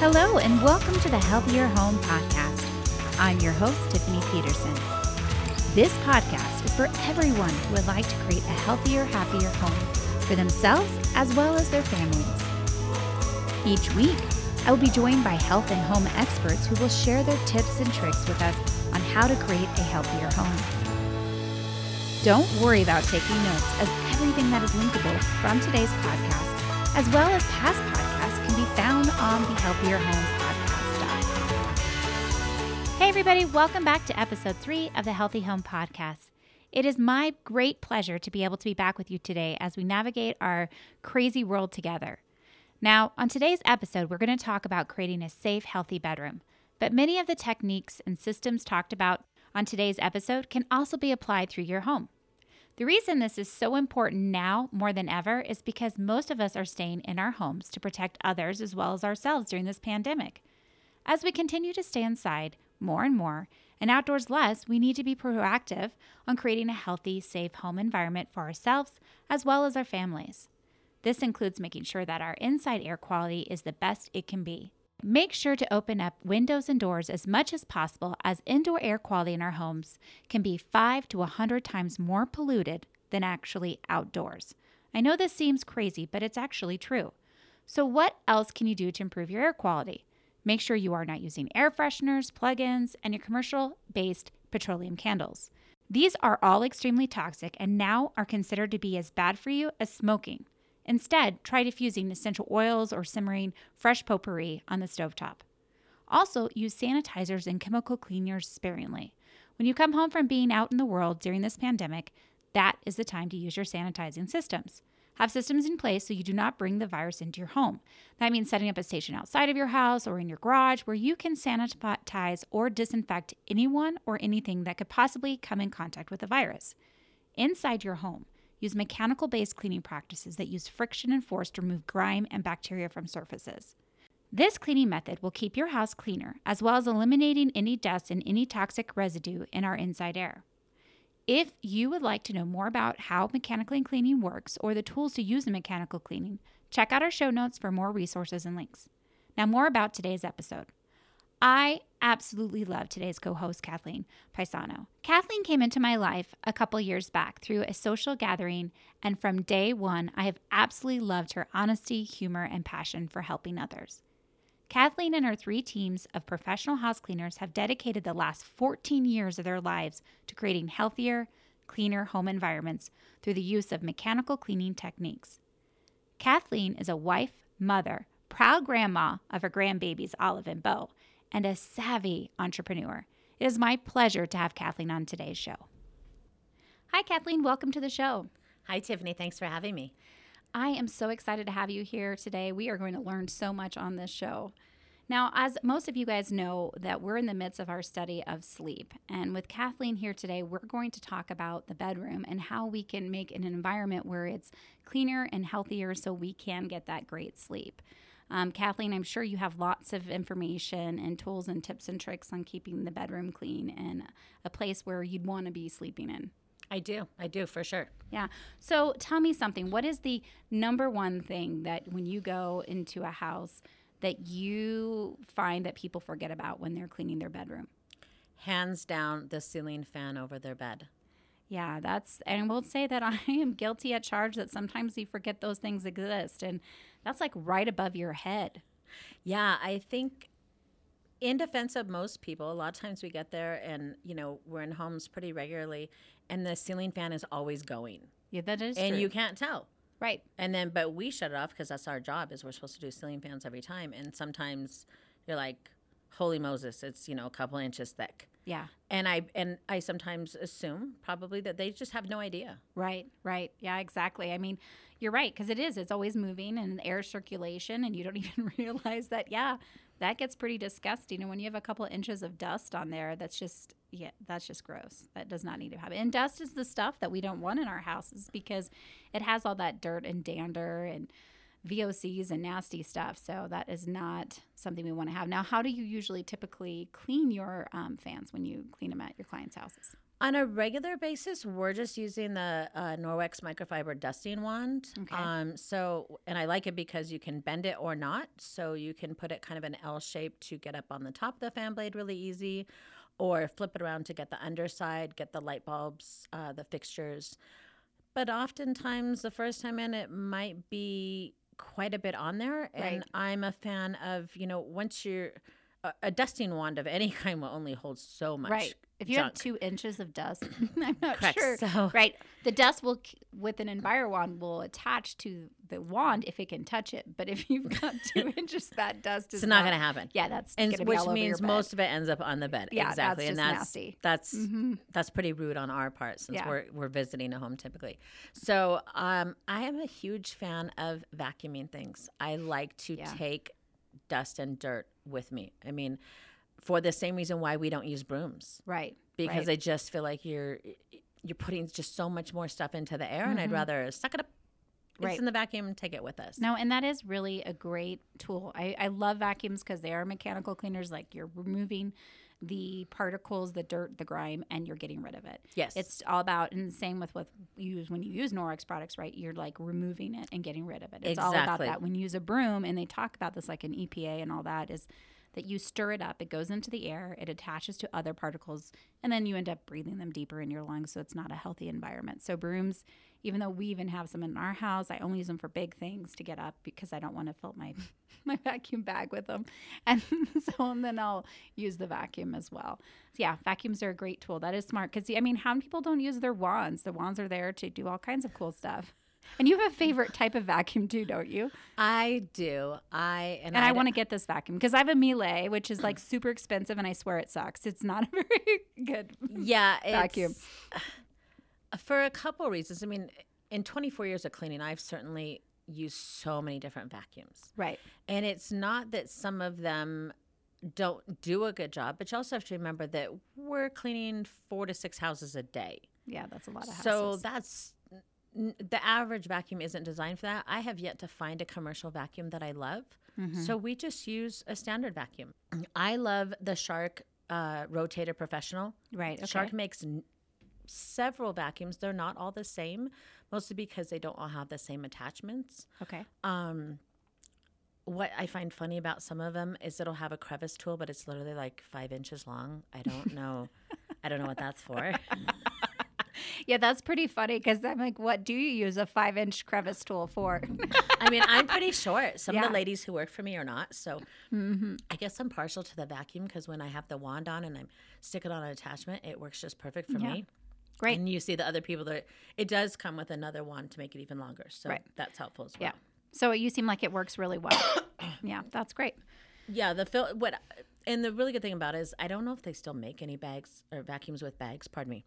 Hello, and welcome to the Healthier Home Podcast. I'm your host, Tiffany Peterson. This podcast is for everyone who would like to create a healthier, happier home for themselves as well as their families. Each week, I will be joined by health and home experts who will share their tips and tricks with us on how to create a healthier home. Don't worry about taking notes, as everything that is linkable from today's podcast, as well as past on the Healthier Home Podcast. Hey, everybody, welcome back to episode three of the Healthy Home Podcast. It is my great pleasure to be able to be back with you today as we navigate our crazy world together. Now, on today's episode, we're going to talk about creating a safe, healthy bedroom. But many of the techniques and systems talked about on today's episode can also be applied through your home. The reason this is so important now more than ever is because most of us are staying in our homes to protect others as well as ourselves during this pandemic. As we continue to stay inside more and more and outdoors less, we need to be proactive on creating a healthy, safe home environment for ourselves as well as our families. This includes making sure that our inside air quality is the best it can be. Make sure to open up windows and doors as much as possible, as indoor air quality in our homes can be 5 to 100 times more polluted than actually outdoors. I know this seems crazy, but it's actually true. So, what else can you do to improve your air quality? Make sure you are not using air fresheners, plug ins, and your commercial based petroleum candles. These are all extremely toxic and now are considered to be as bad for you as smoking. Instead, try diffusing essential oils or simmering fresh potpourri on the stovetop. Also, use sanitizers and chemical cleaners sparingly. When you come home from being out in the world during this pandemic, that is the time to use your sanitizing systems. Have systems in place so you do not bring the virus into your home. That means setting up a station outside of your house or in your garage where you can sanitize or disinfect anyone or anything that could possibly come in contact with the virus. Inside your home, use mechanical based cleaning practices that use friction and force to remove grime and bacteria from surfaces. This cleaning method will keep your house cleaner, as well as eliminating any dust and any toxic residue in our inside air. If you would like to know more about how mechanical cleaning works or the tools to use in mechanical cleaning, check out our show notes for more resources and links. Now, more about today's episode. I absolutely love today's co host, Kathleen Paisano. Kathleen came into my life a couple years back through a social gathering, and from day one, I have absolutely loved her honesty, humor, and passion for helping others. Kathleen and her three teams of professional house cleaners have dedicated the last 14 years of their lives to creating healthier, cleaner home environments through the use of mechanical cleaning techniques. Kathleen is a wife, mother, proud grandma of her grandbabies, Olive and Bo, and a savvy entrepreneur. It is my pleasure to have Kathleen on today's show. Hi, Kathleen. Welcome to the show. Hi, Tiffany. Thanks for having me. I am so excited to have you here today. We are going to learn so much on this show. Now, as most of you guys know, that we're in the midst of our study of sleep. And with Kathleen here today, we're going to talk about the bedroom and how we can make an environment where it's cleaner and healthier so we can get that great sleep. Um, Kathleen, I'm sure you have lots of information and tools and tips and tricks on keeping the bedroom clean and a place where you'd want to be sleeping in. I do. I do for sure. Yeah. So tell me something. What is the number one thing that when you go into a house that you find that people forget about when they're cleaning their bedroom? Hands down, the ceiling fan over their bed. Yeah, that's, and we'll say that I am guilty at charge that sometimes you forget those things exist. And that's like right above your head. Yeah, I think in defense of most people, a lot of times we get there and, you know, we're in homes pretty regularly and the ceiling fan is always going. Yeah, that is And true. you can't tell. Right. And then, but we shut it off because that's our job is we're supposed to do ceiling fans every time. And sometimes you're like, holy Moses, it's, you know, a couple inches thick. Yeah. And I, and I sometimes assume probably that they just have no idea. Right, right. Yeah, exactly. I mean, you're right because it is. It's always moving and air circulation, and you don't even realize that. Yeah, that gets pretty disgusting. And when you have a couple of inches of dust on there, that's just yeah, that's just gross. That does not need to happen. And dust is the stuff that we don't want in our houses because it has all that dirt and dander and VOCs and nasty stuff. So that is not something we want to have. Now, how do you usually typically clean your um, fans when you clean them at your clients' houses? On a regular basis, we're just using the uh, Norwex microfiber dusting wand. Okay. Um, so, and I like it because you can bend it or not. So you can put it kind of an L shape to get up on the top of the fan blade really easy, or flip it around to get the underside, get the light bulbs, uh, the fixtures. But oftentimes, the first time in, it might be quite a bit on there. And Right. I'm a fan of, you know, once you're a, a dusting wand of any kind will only hold so much. Right. If you have two inches of dust, I'm not Correct. sure. So- Right. The dust will, with an Enviro wand, will attach to the wand if it can touch it. But if you've got two inches, that dust is It's not going to happen. Yeah, that's and which all over your means most of it ends up on the bed. Yeah, that's exactly, and that's nasty. that's Mhm. that's pretty rude on our part since Yeah. we're we're visiting a home typically. So um, I am a huge fan of vacuuming things. I like to Yeah. take dust and dirt with me. I mean, for the same reason why we don't use brooms Right. because right. I just feel like you're you're putting just so much more stuff into the air, and I'd rather suck it up. Mm-hmm. Right. It's in the vacuum and take it with us. No, and that is really a great tool. I, I love vacuums because they are mechanical cleaners. Like you're removing the particles, the dirt, the grime, and you're getting rid of it. Yes. It's all about, and the same with what you use when you use Norwex products, right? You're like removing it and getting rid of it. It's all about that. When you use a broom, and they talk about this like an EPA and all that, is that you stir it up, it goes into the air, it attaches to other particles, and then you end up breathing them deeper in your lungs. So it's not a healthy environment. So brooms, even though we even have some in our house, I only use them for big things to get up because I don't want to fill my my vacuum bag with them. And so and then I'll use the vacuum as well. So yeah, vacuums are a great tool. That is smart because I mean, how many people don't use their wands? The wands are there to do all kinds of cool stuff. And you have a favorite type of vacuum too, don't you? I do. I and, And I, I want to get this vacuum because I have a Miele, which is like super expensive, and I swear it sucks. It's not a very good. yeah vacuum. for a couple reasons i mean in 24 years of cleaning i've certainly used so many different vacuums Right. and it's not that some of them don't do a good job but you also have to remember that we're cleaning four to six houses a day Yeah, that's a lot of houses. so that's the average vacuum isn't designed for that i have yet to find a commercial vacuum that i love Mm-hmm. so we just use a standard vacuum i love the shark uh, rotator professional right. Okay. Shark makes n- several vacuums. They're not all the same, mostly because they don't all have the same attachments. Okay. Um, what I find funny about some of them is it'll have a crevice tool, but it's literally like five inches long. I don't know. I don't know what that's for. Yeah, that's pretty funny because I'm like, what do you use a five inch crevice tool for? I mean, I'm pretty short. Some of the ladies who work for me are not. So mm-hmm. I guess I'm partial to the vacuum because when I have the wand on and I'm sticking on an attachment, it works just perfect for Yeah. me. Great. And you see the other people that it does come with another wand to make it even longer. So Right. that's helpful as well. Yeah. So you seem like it works really well. yeah, that's great. Yeah, the fil- what and the really good thing about it is I don't know if they still make any bags or vacuums with bags, pardon me.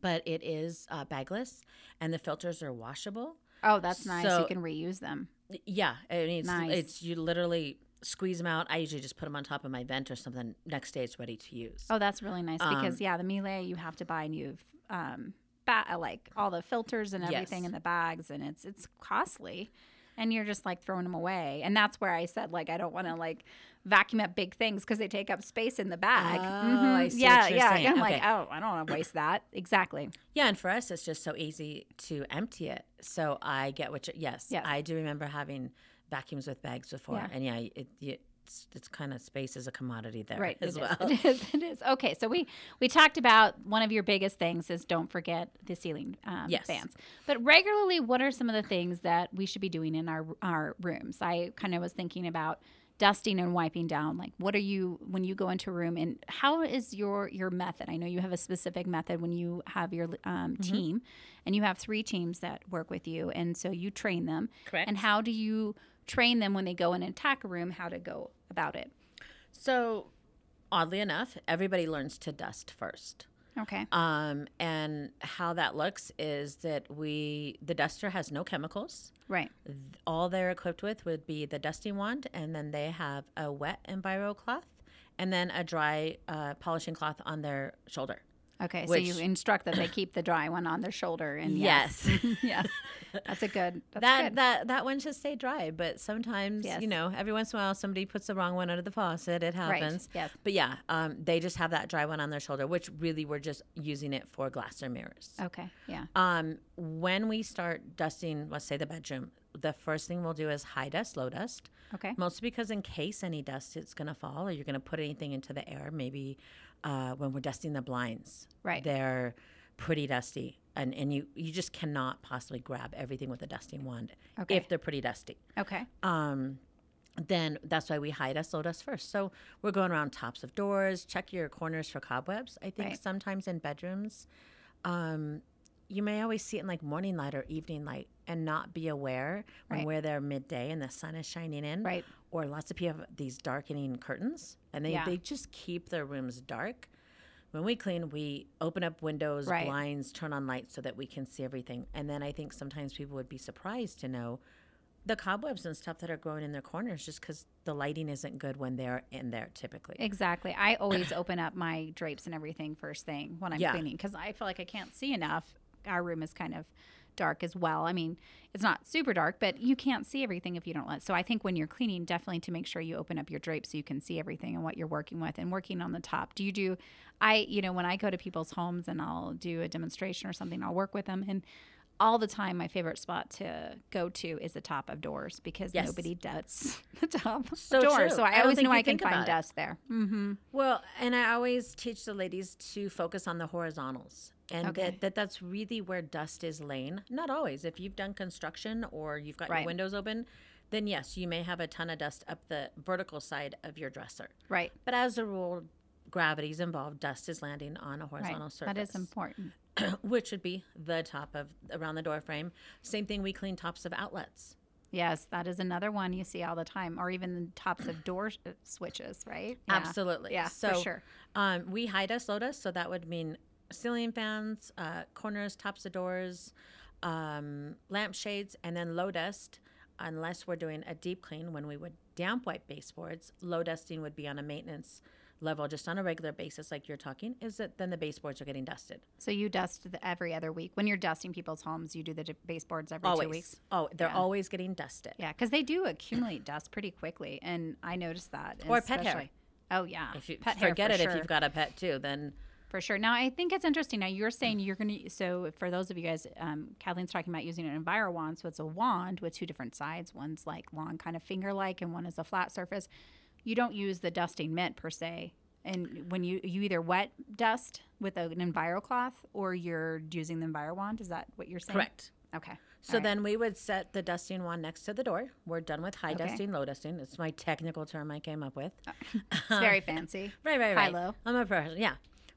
But it is uh, bagless and the filters are washable. Oh, that's nice. So- you can reuse them. Yeah, I mean it's, Nice. it's you literally squeeze them out. I usually just put them on top of my vent or something. Next day it's ready to use. Oh, that's really nice because Um, yeah, the Miele you have to buy and you've um ba- like all the filters and everything Yes. in the bags and it's it's costly. And you're just like throwing them away. And that's where I said like I don't want to like vacuum up big things because they take up space in the bag. Oh, I mm-hmm. see yeah, yeah. saying. I'm like, oh, I don't want to waste that. Exactly. Yeah, and for us it's just so easy to empty it. So I get what you yes, Yes. I do remember having vacuums with bags before. Yeah. And yeah, it, it's it's kind of space is a commodity there right as it well. is. it is it is okay so we we talked about one of your biggest things is don't forget the ceiling um, Yes. fans but regularly what are some of the things that we should be doing in our our rooms i kind of was thinking about dusting and wiping down like what are you when you go into a room and how is your your method i know you have a specific method when you have your um, Mm-hmm. team and you have three teams that work with you and so you train them Correct. and how do you train them when they go in and attack a room how to go about it So, oddly enough, everybody learns to dust first. okay Um, and how that looks is that we the duster has no chemicals. right All they're equipped with would be the dusting wand, and then they have a wet enviro cloth, and then a dry uh, polishing cloth on their shoulder. Okay, Which- so you instruct that they keep the dry one on their shoulder, and yes, yes, that's a good. That's that good. that that one should stay dry, but sometimes Yes. you know, every once in a while, somebody puts the wrong one under the faucet. It Right, happens. yes. But yeah, um, they just have that dry one on their shoulder, which really we're just using it for glass or mirrors. okay, yeah, Um, when we start dusting, let's say the bedroom, the first thing we'll do is high dust, low dust. okay, Mostly because in case any dust is going to fall or you're going to put anything into the air, maybe uh, when we're dusting the blinds, Right. They're pretty dusty, and and you you just cannot possibly grab everything with a dusting wand Okay. if they're pretty dusty. okay, Um, then that's why we hide us, load us first. So we're going around tops of doors, check your corners for cobwebs. I think Right. sometimes in bedrooms, um, you may always see it in like morning light or evening light and not be aware when Right. we're there midday and the sun is shining in. Right. Or lots of people have these darkening curtains and they, Yeah. they just keep their rooms dark. When we clean, we open up windows, Right. blinds, turn on lights so that we can see everything. And then I think sometimes people would be surprised to know the cobwebs and stuff that are growing in their corners just because the lighting isn't good when they're in there typically. exactly. I always open up my drapes and everything first thing when I'm Yeah. cleaning because I feel like I can't see enough. Our room is kind of dark as well. I mean, it's not super dark, but you can't see everything if you don't let. So I think when you're cleaning, definitely to make sure you open up your drapes so you can see everything and what you're working with and working on the top. Do you do I, you know, when I go to people's homes and I'll do a demonstration or something, I'll work with them and all the time my favorite spot to go to is the top of doors because Yes. nobody does the top So of doors. true. So I I, always know I can think about find it. dust there. Mm-hmm. Well, and I always teach the ladies to focus on the horizontals and Okay. that, that that's really where dust is laying. Not always. If you've done construction or you've got Right. your windows open, then yes, you may have a ton of dust up the vertical side of your dresser. Right. But as a rule, gravity is involved. Dust is landing on a Right. horizontal surface. That is important. which would be the top of around the door frame. Same thing, we clean tops of outlets. Yes, that is another one you see all the time, or even the tops of door switches, right? Yeah. Absolutely. Yeah, so, for sure. Um, we hide dust, low dust, so that would mean ceiling fans, uh, corners, tops of doors, um, lampshades, and then low dust. Unless we're doing a deep clean, when we would damp wipe baseboards, low dusting would be on a maintenance level, just on a regular basis, like you're talking. Is that then the baseboards are getting dusted? So you dust the, every other week. When you're dusting people's homes, you do the d- baseboards every always. two weeks. Oh, they're Yeah. always getting dusted. Yeah, because they do accumulate dust pretty quickly, and I noticed that. Or pet hair. Oh yeah, If you pet hair forget for it, if you've got a pet too, then For sure. Now, I think it's interesting. Now, you're saying you're going to, so for those of you guys, um, Kathleen's talking about using an Enviro wand. So it's a wand with two different sides. One's like long, kind of finger like, and one is a flat surface. You don't use the dusting mitt per se. And when you, you either wet dust with an Enviro cloth or you're using the Enviro wand. Is that what you're saying? correct. Okay. So then we would set the dusting wand next to the door. We're done with high Okay. dusting, low dusting. It's my technical term I came up with. It's very fancy. Right, right, right. High-low. I'm a professional. Yeah.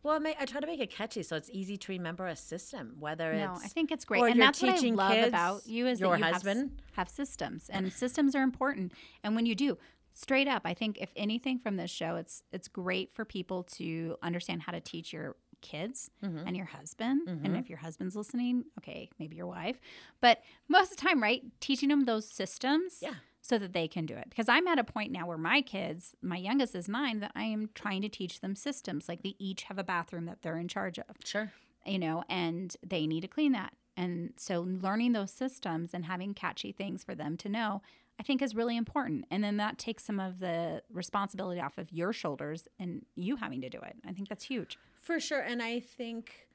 Well, I, ma- I try to make it catchy so it's easy to remember a system, whether No, it's I think it's great, and that's what I love about you is your that you have husband. have, systems, and systems are important. And when you do, straight up, I think if anything from this show, it's it's great for people to understand how to teach your kids Mm-hmm. and your husband, and if your husband's listening, okay, maybe your wife, but most of the time, right, teaching them those systems, Yeah. So that they can do it. Because I'm at a point now where my kids, my youngest is nine, that I am trying to teach them systems. Like they each have a bathroom that they're in charge of Sure. you know, and they need to clean that. And so learning those systems and having catchy things for them to know, I think is really important. And then that takes some of the responsibility off of your shoulders and you having to do it. I think that's huge. For sure. And I think w-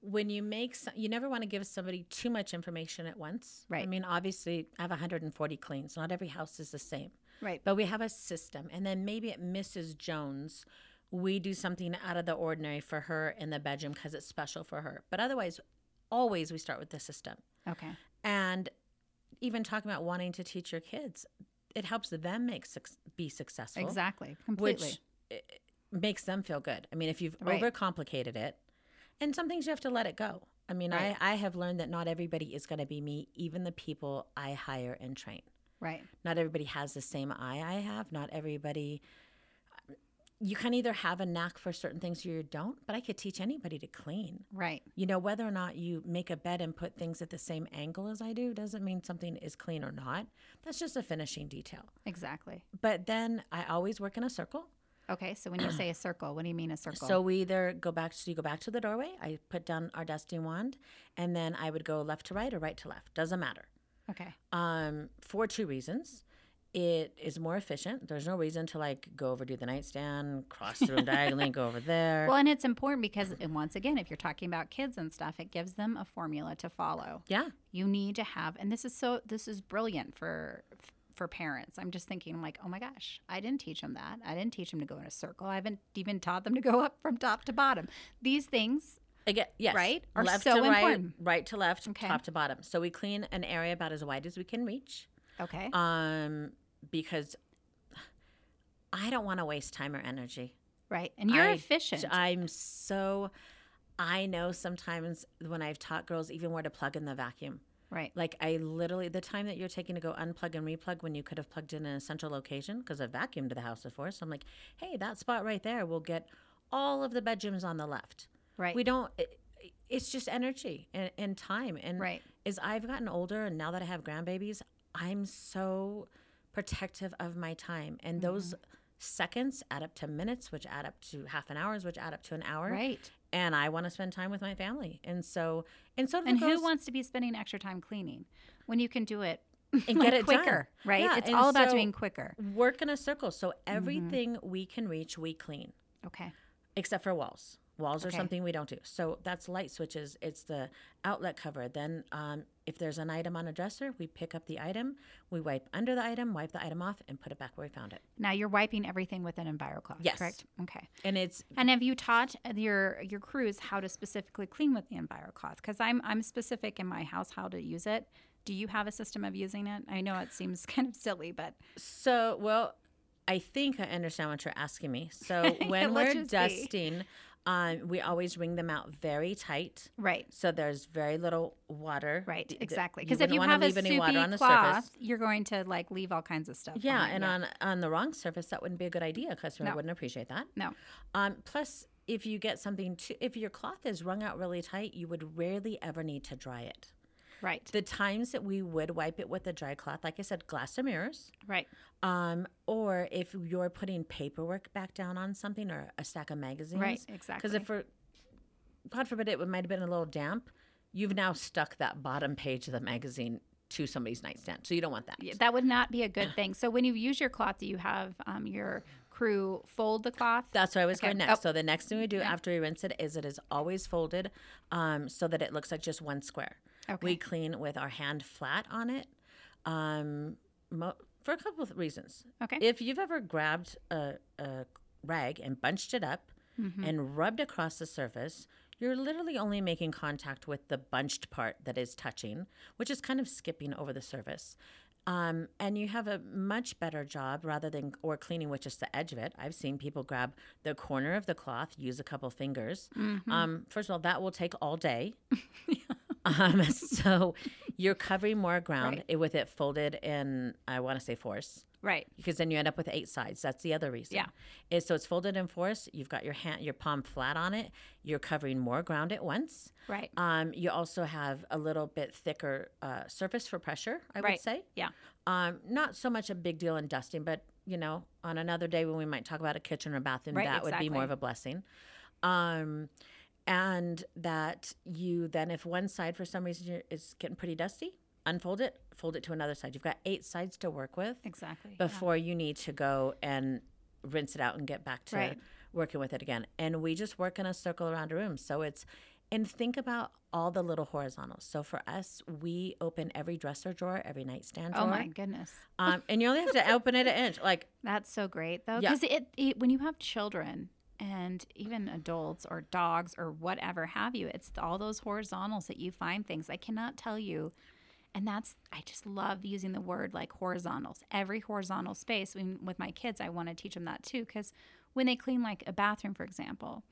when you make, some, you never want to give somebody too much information at once. Right. I mean, obviously, I have 140 cleans. Not every house is the same. Right. But we have a system. And then maybe at Mrs. Jones, we do something out of the ordinary for her in the bedroom because it's special for her. But otherwise, always we start with the system. Okay. And even talking about wanting to teach your kids, it helps them make be successful. Exactly. Completely. Which eh, makes them feel good. I mean, if you've Right. overcomplicated it, and some things you have to let it go. I mean, Right. I, I have learned that not everybody is going to be me, even the people I hire and train right. not everybody has the same eye I have. Not everybody. You can either have a knack for certain things or you don't, but I could teach anybody to clean. Right. You know, whether or not you make a bed and put things at the same angle as I do doesn't mean something is clean or not. That's just a finishing detail. Exactly. But then I always work in a circle. Okay, so when you say a circle, what do you mean a circle? So we either go back, so you go back to the doorway. I put down our dusting wand, and then I would go left to right or right to left. Doesn't matter. okay, Um, for two reasons. It is more efficient. There's no reason to like go over do the nightstand, cross the room diagonally, go over there. well, and it's important because, and once again, if you're talking about kids and stuff, it gives them a formula to follow. yeah, You need to have, and this is so, this is brilliant for for parents. I'm just thinking, I'm like, oh my gosh, I didn't teach them that. I didn't teach them to go in a circle. I haven't even taught them to go up from top to bottom. These things, Again, yes, Right? Are left so to right, important. right to left, Okay. top to bottom. So we clean an area about as wide as we can reach. okay, Um, because I don't want to waste time or energy. right, and you're I- efficient. I'm so. I know sometimes when I've taught girls even where to plug in the vacuum. Right, Like I literally, the time that you're taking to go unplug and replug when you could have plugged in a central location because I vacuumed the house before. So I'm like, hey, that spot right there will get all of the bedrooms on the left. right, We don't. It, it's just energy and, and time. And right. as I've gotten older and now that I have grandbabies, I'm so protective of my time. And those Mm-hmm. Seconds add up to minutes, which add up to half an hour, which add up to an hour. Right. And I want to spend time with my family. And so, and so And who wants to be spending extra time cleaning when you can do it And like get it done. quicker, right? Yeah, it's all about so- doing quicker. work in a circle. So mm-hmm. everything we can reach, we clean, Okay. except for walls. Walls are something we don't do. So that's light switches. It's the outlet cover. Then, um, if there's an item on a dresser, we pick up the item, we wipe under the item, wipe the item off, and put it back where we found it. Now you're wiping everything with an EnviroCloth, Yes. correct? Okay. And it's And have you taught your your crews how to specifically clean with the EnviroCloth? Because I'm I'm specific in my house how to use it. Do you have a system of using it? I know it seems kind of silly, but so well. I think I understand what you're asking me. So when we're dusting, see. Um, we always wring them out very tight. right, So there's very little water. right, exactly. Because if you have a leave any water soupy on the cloth, surface. you're going to like leave all kinds of stuff. Yeah, on and on on the wrong surface, that wouldn't be a good idea. A customer No. wouldn't appreciate that. no, Um, plus, if you get something too, if your cloth is wrung out really tight, you would rarely ever need to dry it. Right, The times that we would wipe it with a dry cloth, like I said, glass or mirrors, right, um, or if you're putting paperwork back down on something or a stack of magazines, right, exactly. Because if, for, God forbid, it might have been a little damp, you've now stuck that bottom page of the magazine to somebody's nightstand, so you don't want that. Yeah, that would not be a good thing. So when you use your cloth, do you have um, your crew fold the cloth? That's what I was going Okay. next. Oh. So the next thing we do after we rinse it is it is always folded, um, so that it looks like just one square. Okay. We clean with our hand flat on it, um, mo- for a couple of reasons. Okay. If you've ever grabbed a, a rag and bunched it up Mm-hmm. and rubbed across the surface, you're literally only making contact with the bunched part that is touching, which is kind of skipping over the surface. Um, and you have a much better job rather than or cleaning with just the edge of it. I've seen people grab the corner of the cloth, use a couple fingers. Mm-hmm. Um, first of all, that will take all day. um, so you're covering more ground Right. with it folded in, I want to say force right, because then you end up with eight sides. That's the other reason. Yeah. Is so it's folded in force. You've got your hand, your palm flat on it. You're covering more ground at once. right, Um, you also have a little bit thicker uh, surface for pressure. I would say. yeah, Um, not so much a big deal in dusting, but you know, on another day when we might talk about a kitchen or bathroom, Right, that would be more of a blessing. Um, and that you then, if one side for some reason is getting pretty dusty, unfold it, fold it to another side. You've got eight sides to work with exactly. yeah. before you need to go and rinse it out and get back to Right. working with it again. And we just work in a circle around a room. So it's, and think about all the little horizontals. So for us, we open every dresser drawer, every nightstand drawer. Oh my goodness. Um, and you only have to open it an inch. Like, That's so great though, Yeah. because it, it when you have children and even adults or dogs or whatever have you, it's all those horizontals that you find things. I cannot tell you, and that's I just love using the word like horizontals. Every horizontal space. When, with my kids, I want to teach them that too, because when they clean like a bathroom, for example,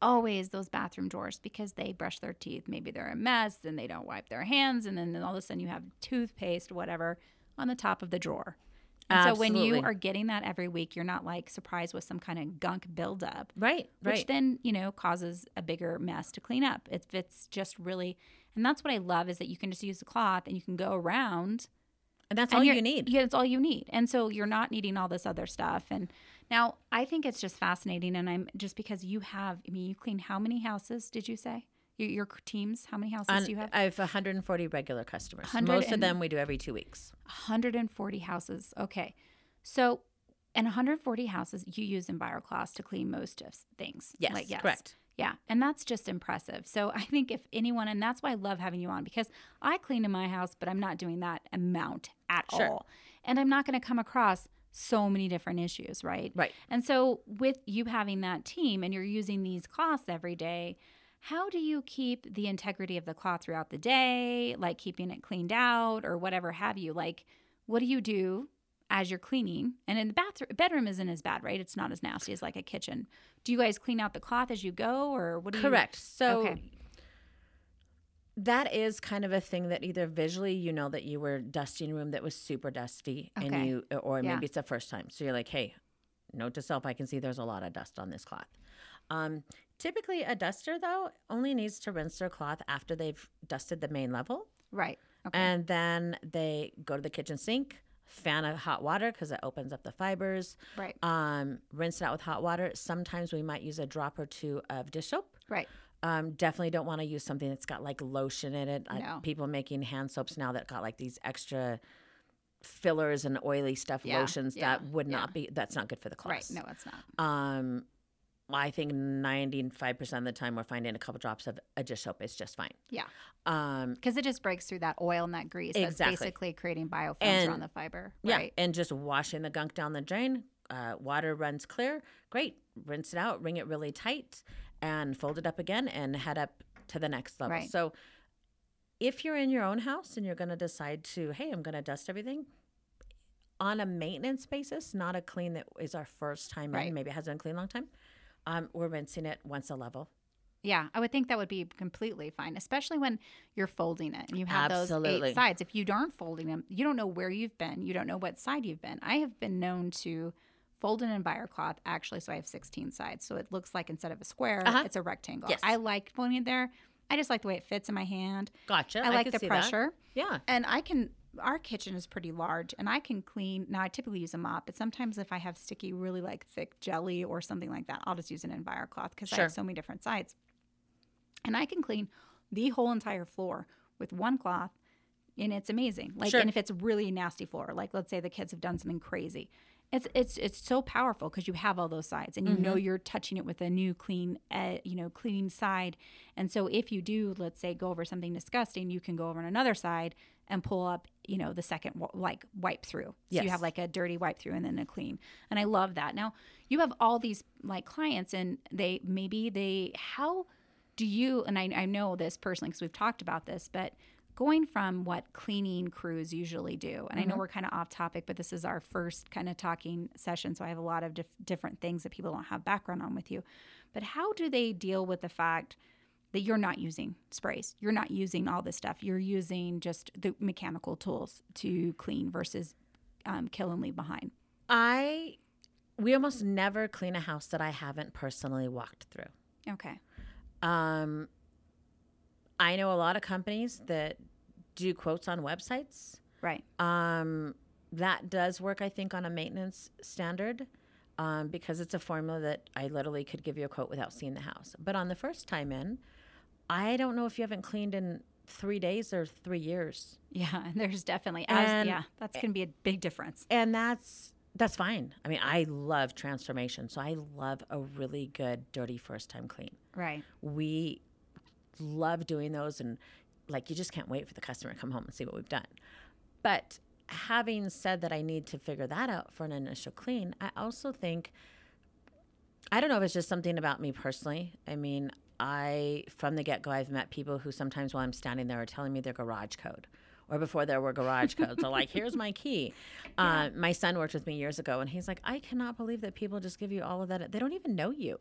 always those bathroom drawers because they brush their teeth. Maybe they're a mess and they don't wipe their hands, and then all of a sudden you have toothpaste, whatever, on the top of the drawer. And so when you are getting that every week, you're not like surprised with some kind of gunk buildup, right, which right. then you know causes a bigger mess to clean up. If it's just really, and that's what I love is that you can just use the cloth and you can go around And that's And all you need. Yeah, it's all you need. And so you're not needing all this other stuff. And now I think it's just fascinating. And I'm just because you have, I mean, you clean how many houses did you say? Your, teams, how many houses On- do you have? I have 140 regular customers. 100 Most of them we do every two weeks. 140 houses. Okay. So, and 140 houses, you use EnviroCloth to clean most of things. Yes, Like, correct. Yeah. And that's just impressive. So I think if anyone, and that's why I love having you on because I clean in my house, but I'm not doing that amount at Sure. all. And I'm not going to come across so many different issues, right? Right. And so with you having that team and you're using these cloths every day, how do you keep the integrity of the cloth throughout the day, like keeping it cleaned out or whatever have you? Like, what do you do as you're cleaning? And in the bathroom, bedroom isn't as bad, right? It's not as nasty as like a kitchen. Do you guys clean out the cloth as you go, or what do you? Correct. So Okay. that is kind of a thing that either visually you know that you were dusting a room that was super dusty Okay. and you or Yeah. maybe it's the first time. So you're like, hey, note to self, I can see there's a lot of dust on this cloth. Um, typically a duster though only needs to rinse their cloth after they've dusted the main level. Right. Okay. And then they go to the kitchen sink, fan of hot water because it opens up the fibers. right. Um, rinse it out with hot water. Sometimes we might use a drop or two of dish soap. Right. Um, definitely don't want to use something that's got like lotion in it. Uh, No. people making hand soaps now that got like these extra fillers and oily stuff, Yeah, lotions yeah, that would yeah. not be. That's not good for the cloth. Right. No, it's not. Um, I think ninety five percent of the time we're finding a couple drops of a dish soap is just fine. Yeah. Um, Because it just breaks through that oil and that grease. Exactly. That's basically creating biofilms And- around the fiber. Yeah, Right. and just washing the gunk down the drain. Uh, water runs clear. Great. Rinse it out, wring it really tight, and fold it up again and head up to the next level. Right. So, if you're in your own house and you're going to decide to, hey, I'm going to dust everything on a maintenance basis, not a clean that is our first time Right. in, maybe it hasn't been cleaned a long time, um, we're rinsing it once a level. Yeah, I would think that would be completely fine, especially when you're folding it and you have those eight sides. If you aren't folding them, you don't know where you've been. You don't know what side you've been. I have been known to fold an EnviroCloth actually, so I have 16 sides. So it looks like instead of a square, Uh-huh. it's a rectangle. Yes. I like folding it there. I just like the way it fits in my hand. Gotcha. I like could the see that. pressure. Yeah. And I can, our kitchen is pretty large and I can clean. Now, I typically use a mop, but sometimes if I have sticky, really like thick jelly or something like that, I'll just use an Enviro cloth because I Sure. have so many different sides. And I can clean the whole entire floor with one cloth and it's amazing. Like, Sure. and if it's really nasty floor, like let's say the kids have done something crazy, it's it's it's so powerful because you have all those sides and you know you're touching it with a new clean, uh, you know, clean side. And so if you do, let's say, go over something disgusting, you can go over on another side and pull up, you know, the second like wipe through. So you have like a dirty wipe through and then a clean. And I love that. Now you have all these like clients and they maybe they how do you and I, I know this personally because we've talked about this but going from what cleaning crews usually do and i know mm-hmm. we're kind of off topic but this is our first kind of talking session so i have a lot of dif- different things that people don't have background on with you but how do they deal with the fact that you're not using sprays you're not using all this stuff you're using just the mechanical tools to clean versus um, kill and leave behind I, we almost never clean a house that I haven't personally walked through. okay Um, I know a lot of companies that do quotes on websites. right Um, that does work, I think, on a maintenance standard um, because it's a formula that I literally could give you a quote without seeing the house. But on the first time in, I don't know if you haven't cleaned in three days or three years, yeah and there's definitely as, And- yeah that's going to be a big difference. And that's that's fine. I mean, I love transformation, so I love a really good dirty first time clean. right. We love doing those and like you just can't wait for the customer to come home and see what we've done. But having said that i need to figure that out for an initial clean i also think i don't know if it's just something about me personally. I mean i from the get-go i've met people who sometimes while i'm standing there are telling me their garage code or before there were garage codes are like here's my key uh, my son worked with me years ago and he's like i cannot believe that people just give you all of that they don't even know you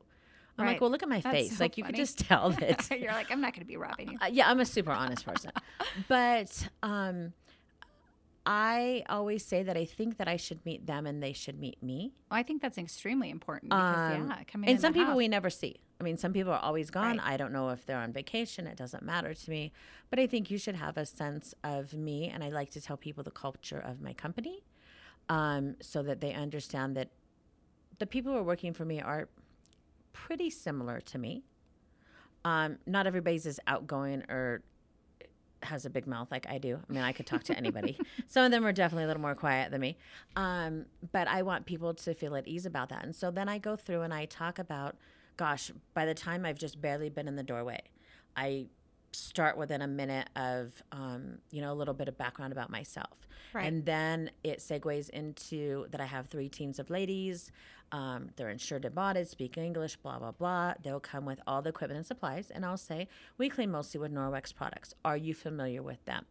I'm Right. like, well, look at my That's face. so like, you could just tell that. you're like i'm not going to be robbing you Uh, yeah, I'm a super honest person. but um, I always say that I think that I should meet them and they should meet me. Well, I think that's extremely important because Um, yeah, coming and in some people house- we never see. I mean, some people are always gone. Right. I don't know if they're on vacation. It doesn't matter to me. But I think you should have a sense of me. And I like to tell people the culture of my company um, so that they understand that the people who are working for me are pretty similar to me. Um, not everybody's as outgoing or has a big mouth like I do. I mean, I could talk to anybody. Some of them are definitely a little more quiet than me. Um, but I want people to feel at ease about that. And so then I go through and I talk about, gosh, by the time I've just barely been in the doorway, I start within a minute of, um, you know, a little bit of background about myself. Right. And then it segues into that I have three teams of ladies. Um, they're insured and bonded, speak English, blah, blah, blah. They'll come with all the equipment and supplies. And I'll say, we clean mostly with Norwex products. Are you familiar with them?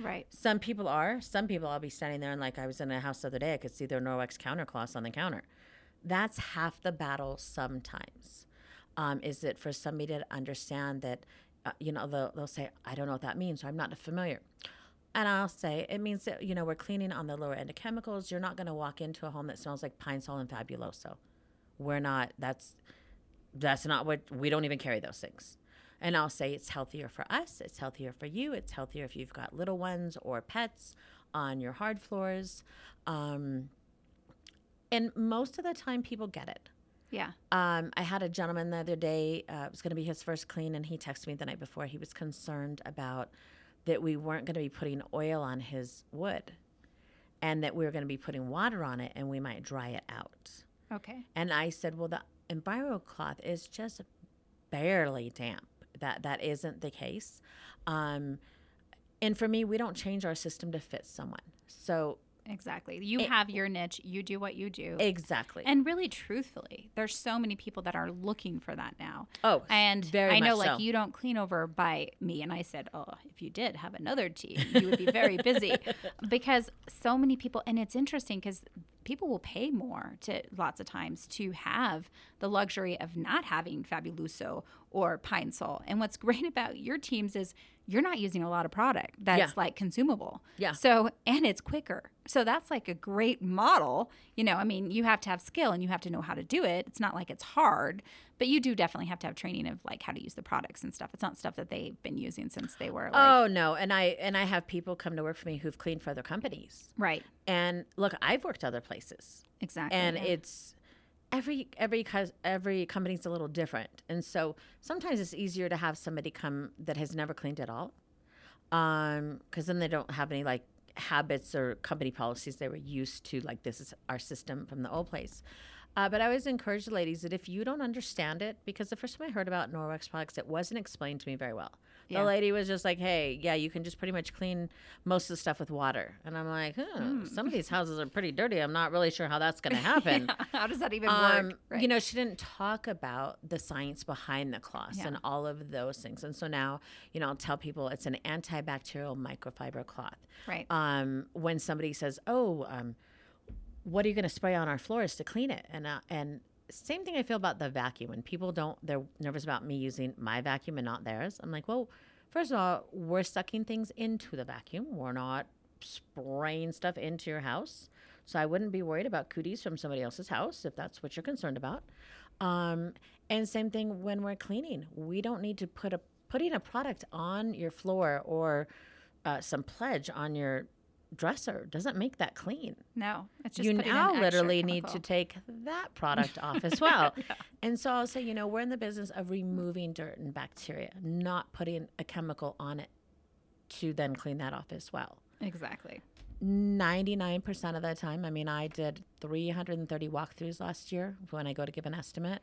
right. Some people are. Some people I'll be standing there and like I was in a house the other day, I could see their Norwex counter cloths on the counter. That's half the battle sometimes. Um, is it for somebody to understand that, uh, you know, they'll, they'll say, I don't know what that means, or I'm not familiar. And I'll say, it means that, you know, we're cleaning on the lower end of chemicals. You're not going to walk into a home that smells like Pine Sol and Fabuloso. We're not, that's, that's not what, we don't even carry those things. And I'll say it's healthier for us, it's healthier for you, it's healthier if you've got little ones or pets on your hard floors. Um, and most of the time, people get it. Yeah. Um, I had a gentleman the other day, uh, it was going to be his first clean, and he texted me the night before. He was concerned about that we weren't going to be putting oil on his wood and that we were going to be putting water on it and we might dry it out. Okay. And I said, well, the Enviro cloth is just barely damp. That that isn't the case. Um, and for me, we don't change our system to fit someone. So Exactly. You It- have your niche. You do what you do. exactly. and really, truthfully, there's so many people that are looking for that now. oh, And very I know, like, so. you don't clean over by me. And I said, oh, if you did have another team, you would be very busy because so many people, and it's interesting because people will pay more to lots of times to have the luxury of not having Fabuloso or Pine Sol. And what's great about your teams is you're not using a lot of product that's Yeah. like consumable. Yeah. So, and it's quicker. So that's like a great model. You know, I mean, you have to have skill and you have to know how to do it. It's not like it's hard, but you do definitely have to have training of like how to use the products and stuff. It's not stuff that they've been using since they were like, oh no, and I and I have people come to work for me who've cleaned for other companies. right. And look, I've worked other places, Exactly. and yeah. it's every every every company's a little different, and so sometimes it's easier to have somebody come that has never cleaned at all, um, because then they don't have any like habits or company policies they were used to. Like this is our system from the old place. Uh, but I always encourage the ladies that if you don't understand it, because the first time I heard about Norwex products, it wasn't explained to me very well. Yeah. The lady was just like, "Hey, yeah, you can just pretty much clean most of the stuff with water," and I'm like, huh, "Some of these houses are pretty dirty. I'm not really sure how that's going to happen." how does that even um, work? Right. You know, she didn't talk about the science behind the cloths Yeah. and all of those things. And so now, you know, I'll tell people it's an antibacterial microfiber cloth. right. Um, when somebody says, "Oh, um, what are you going to spray on our floors to clean it?" and uh, and same thing I feel about the vacuum. When people don't, they're nervous about me using my vacuum and not theirs. I'm like, well, first of all, we're sucking things into the vacuum. We're not spraying stuff into your house. So I wouldn't be worried about cooties from somebody else's house if that's what you're concerned about. Um, and same thing when we're cleaning. We don't need to put a putting a product on your floor or uh, some pledge on your dresser doesn't make that clean. no, it's just you now literally need to take that product off as well. yeah. And so I'll say, you know, we're in the business of removing dirt and bacteria, not putting a chemical on it to then clean that off as well. Exactly. 99% of the time, I mean, I did 330 walkthroughs last year when I go to give an estimate.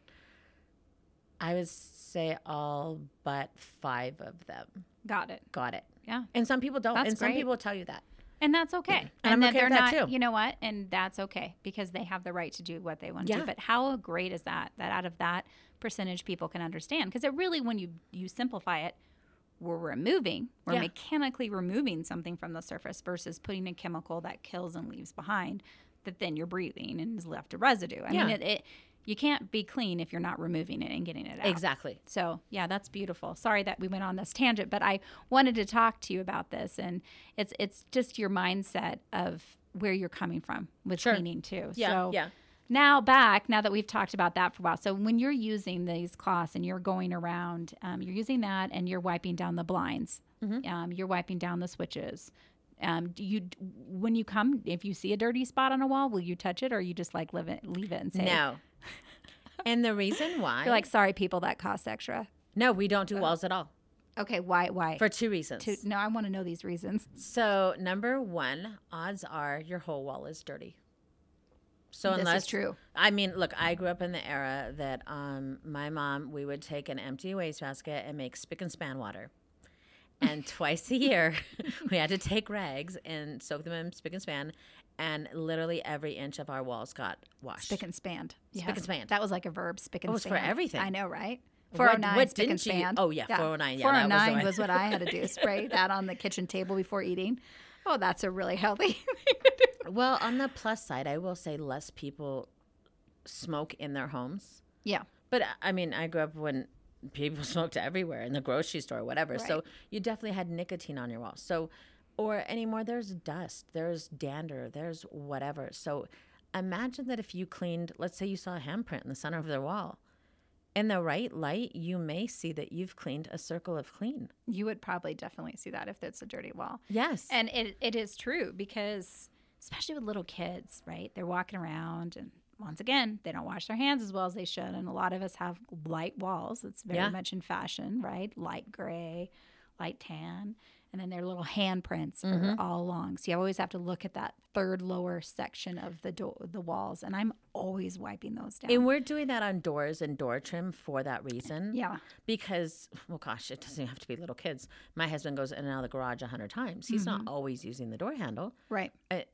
I would say all but five of them Got it. got it. Yeah. And some people don't. That's and some great. people tell you that. And that's okay. And I'm then okay they're that not, too. you know what? And that's okay because they have the right to do what they want to Yeah. do. But how great is that? That out of that percentage people can understand. Because it really, when you you simplify it, we're removing, we're Yeah. mechanically removing something from the surface versus putting a chemical that kills and leaves behind that then you're breathing and is left a residue. I mean, it, it you can't be clean if you're not removing it and getting it out. Exactly. So, yeah, that's beautiful. Sorry that we went on this tangent, but I wanted to talk to you about this and it's it's just your mindset of where you're coming from with Sure. cleaning too. Yeah. so yeah. now back, now that we've talked about that for a while. So when you're using these cloths and you're going around, um, you're using that and you're wiping down the blinds. Mm-hmm. Um, you're wiping down the switches. Um, do you when you come if you see a dirty spot on a wall, will you touch it or you just like leave it leave it and say No. and the reason why you're like sorry people that costs extra. no, we don't do walls at all Okay, why why? for two reasons. to, no, I want to know these reasons. So number one, odds are your whole wall is dirty. So This is unless true. I mean, look, I grew up in the era that um, my mom we would take an empty wastebasket and make spick and span water, and twice a year we had to take rags and soak them in spick and span, and literally every inch of our walls got washed. Spick and span. Spick and span. That was like a verb. Spick and Oh, it's span. for everything. I know, right? What- 409 what spick and didn't you- span. oh, yeah, 409, yeah, that was 409 was what I had to do. Spray that on the kitchen table before eating. Oh, that's a really healthy. thing to do Well, on the plus side, I will say less people smoke in their homes. yeah. But I mean, I grew up when people smoked everywhere in the grocery store, whatever. So you definitely had nicotine on your wall. So, or anymore, there's dust, there's dander, there's whatever. So imagine that if you cleaned, let's say you saw a handprint in the center of their wall. In the right light, you may see that you've cleaned a circle of clean. You would probably definitely see that if it's a dirty wall. Yes. And it, it is true because, especially with little kids, right? They're walking around and once again, they don't wash their hands as well as they should. And a lot of us have light walls. It's very Yeah. much in fashion, right? Light gray, light tan. And then their little handprints are mm-hmm. all along. So you always have to look at that third lower section of the door, the walls. And I'm always wiping those down. and we're doing that on doors and door trim for that reason. yeah. because well gosh it doesn't have to be little kids my husband goes in and out of the garage a hundred times he's not mm-hmm. always using the door handle Right.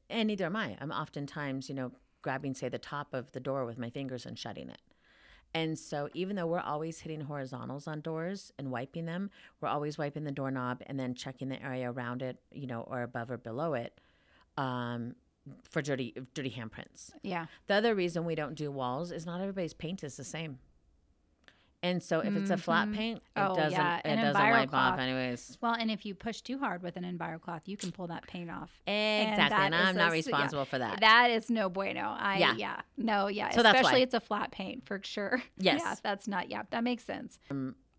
and neither am i i'm oftentimes you know grabbing say the top of the door with my fingers and shutting it and so even though we're always hitting horizontals on doors and wiping them we're always wiping the doorknob and then checking the area around it you know or above or below it um, for dirty dirty handprints Yeah. the other reason we don't do walls is not everybody's paint is the same. And so if it's a flat paint, it Oh, doesn't yeah, it doesn't wipe off anyways. Well, and if you push too hard with an EnviroCloth, you can pull that paint off. Exactly. that And, I'm not a- responsible for that. That is no bueno. I yeah. Yeah. No, yeah. So that's Especially it's a flat paint for sure. Yes. Yeah, that's not yeah, that makes sense.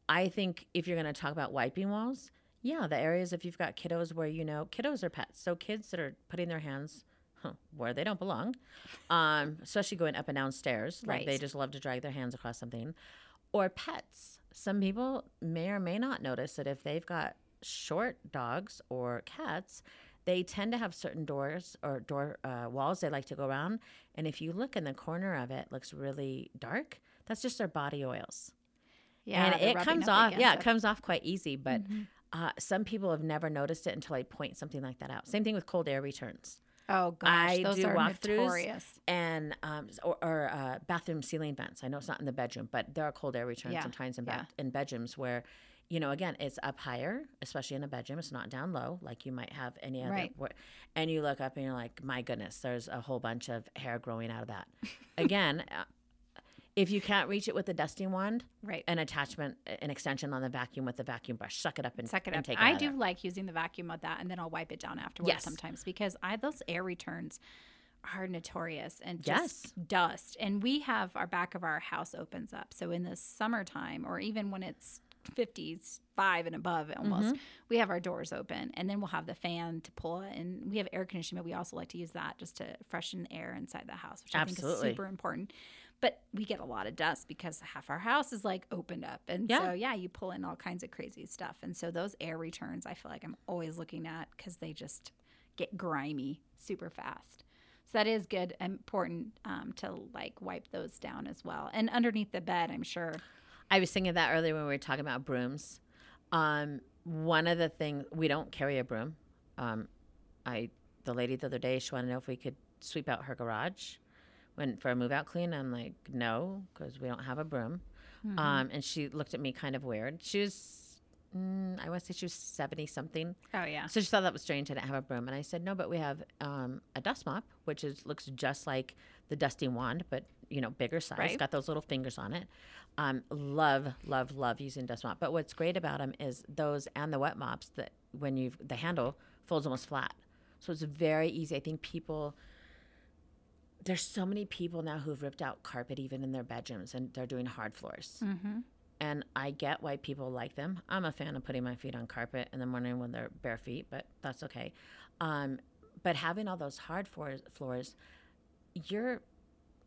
I think if you're going to talk about wiping walls, yeah, the areas if you've got kiddos where you know kiddos are pets, so kids that are putting their hands huh, where they don't belong, um, especially going up and down stairs, like they just love to drag their hands across something, or pets. Some people may or may not notice that if they've got short dogs or cats, they tend to have certain doors or door uh, walls they like to go around, and if you look in the corner of it, looks really dark. That's just their body oils Yeah. and it comes off yeah it. it comes off quite easy but Mm-hmm. uh, some people have never noticed it until i point something like that out same thing with cold air returns Oh gosh, I those do are notorious. and um, or, or uh, bathroom ceiling vents i know it's not in the bedroom but there are cold air returns Yeah, sometimes in, yeah. in bedrooms where you know again it's up higher especially in a bedroom it's not down low like you might have any other Right. where- and you look up and you're like my goodness there's a whole bunch of hair growing out of that again uh, if you can't reach it with a dusting wand Right. an attachment, an extension on the vacuum with the vacuum brush. Suck it up and Suck it and up. take it I do like using the vacuum with that, and then I'll wipe it down afterwards Yes. sometimes because I those air returns are notorious and Yes. just dust. And we have our back of our house opens up, so in the summertime or even when it's 50s, five and above almost Mm-hmm. we have our doors open and then we'll have the fan to pull it and we have air conditioning but we also like to use that just to freshen the air inside the house which i think is super important but we get a lot of dust because half our house is like opened up and Yeah. so yeah you pull in all kinds of crazy stuff and so those air returns i feel like i'm always looking at because they just get grimy super fast so that is good important um, to like wipe those down as well and underneath the bed i'm sure I was thinking of that earlier when we were talking about brooms. Um, one of the things we don't carry a broom. Um, I the lady the other day she wanted to know if we could sweep out her garage when for a move out clean. I'm like no because we don't have a broom. Um, and she looked at me kind of weird. She was mm, I want to say she was 70 something. Oh yeah. So she thought that was strange. I didn't have a broom. And I said, no, but we have um, a dust mop, which is looks just like the dusting wand, but, you know, bigger size. Right. Got those little fingers on it. Um, love, love, love using dust mop. But what's great about them is those and the wet mops that when you the handle folds almost flat. So it's very easy. I think people there's so many people now who've ripped out carpet even in their bedrooms and they're doing hard floors. Mm-hmm. And I get why people like them. I'm a fan of putting my feet on carpet in the morning when they're bare feet, but that's okay. Um, but having all those hard floors, floors, your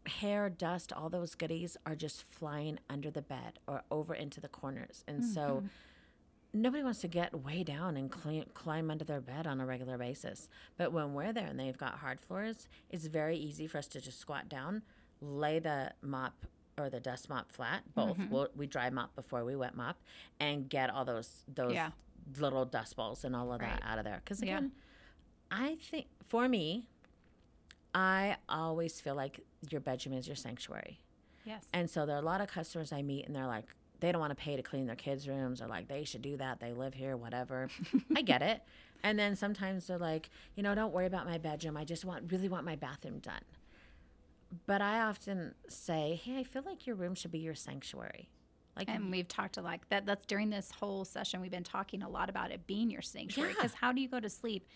hair, dust, all those goodies are just flying under the bed or over into the corners. And so nobody wants to get way down and clean, climb under their bed on a regular basis. But when we're there and they've got hard floors, it's very easy for us to just squat down, lay the mop or the dust mop flat. Both mm-hmm. we'll, we dry mop before we wet mop, and get all those those Yeah. little dust balls and all of Right. that out of there. Because Yeah. again, I think for me, I always feel like your bedroom is your sanctuary. Yes. And so there are a lot of customers I meet and they're like, they don't want to pay to clean their kids' rooms or like they should do that. They live here, whatever. I get it. And then sometimes they're like, you know, don't worry about my bedroom. I just want really want my bathroom done. But I often say, hey, I feel like your room should be your sanctuary. Like And we've talked a like that. That's during this whole session. We've been talking a lot about it being your sanctuary. Yeah. Because how do you go to sleep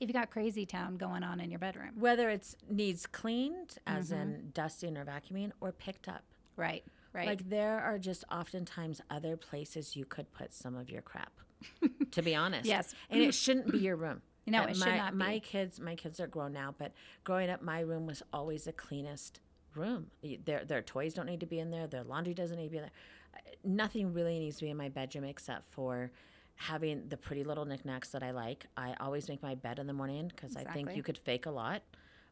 if you got crazy town going on in your bedroom? whether it's needs cleaned, as mm-hmm. in dusting or vacuuming, or picked up. Right. Right. Like there are just oftentimes other places you could put some of your crap. to be honest. Yes. And it shouldn't be your room. No, Uh, it should not be. My kids, my kids are grown now, but growing up, my room was always the cleanest room. Their their toys don't need to be in there. Their laundry doesn't need to be in there. Uh, Nothing really needs to be in my bedroom except for having the pretty little knickknacks that I like. I always make my bed in the morning because I think you could fake a lot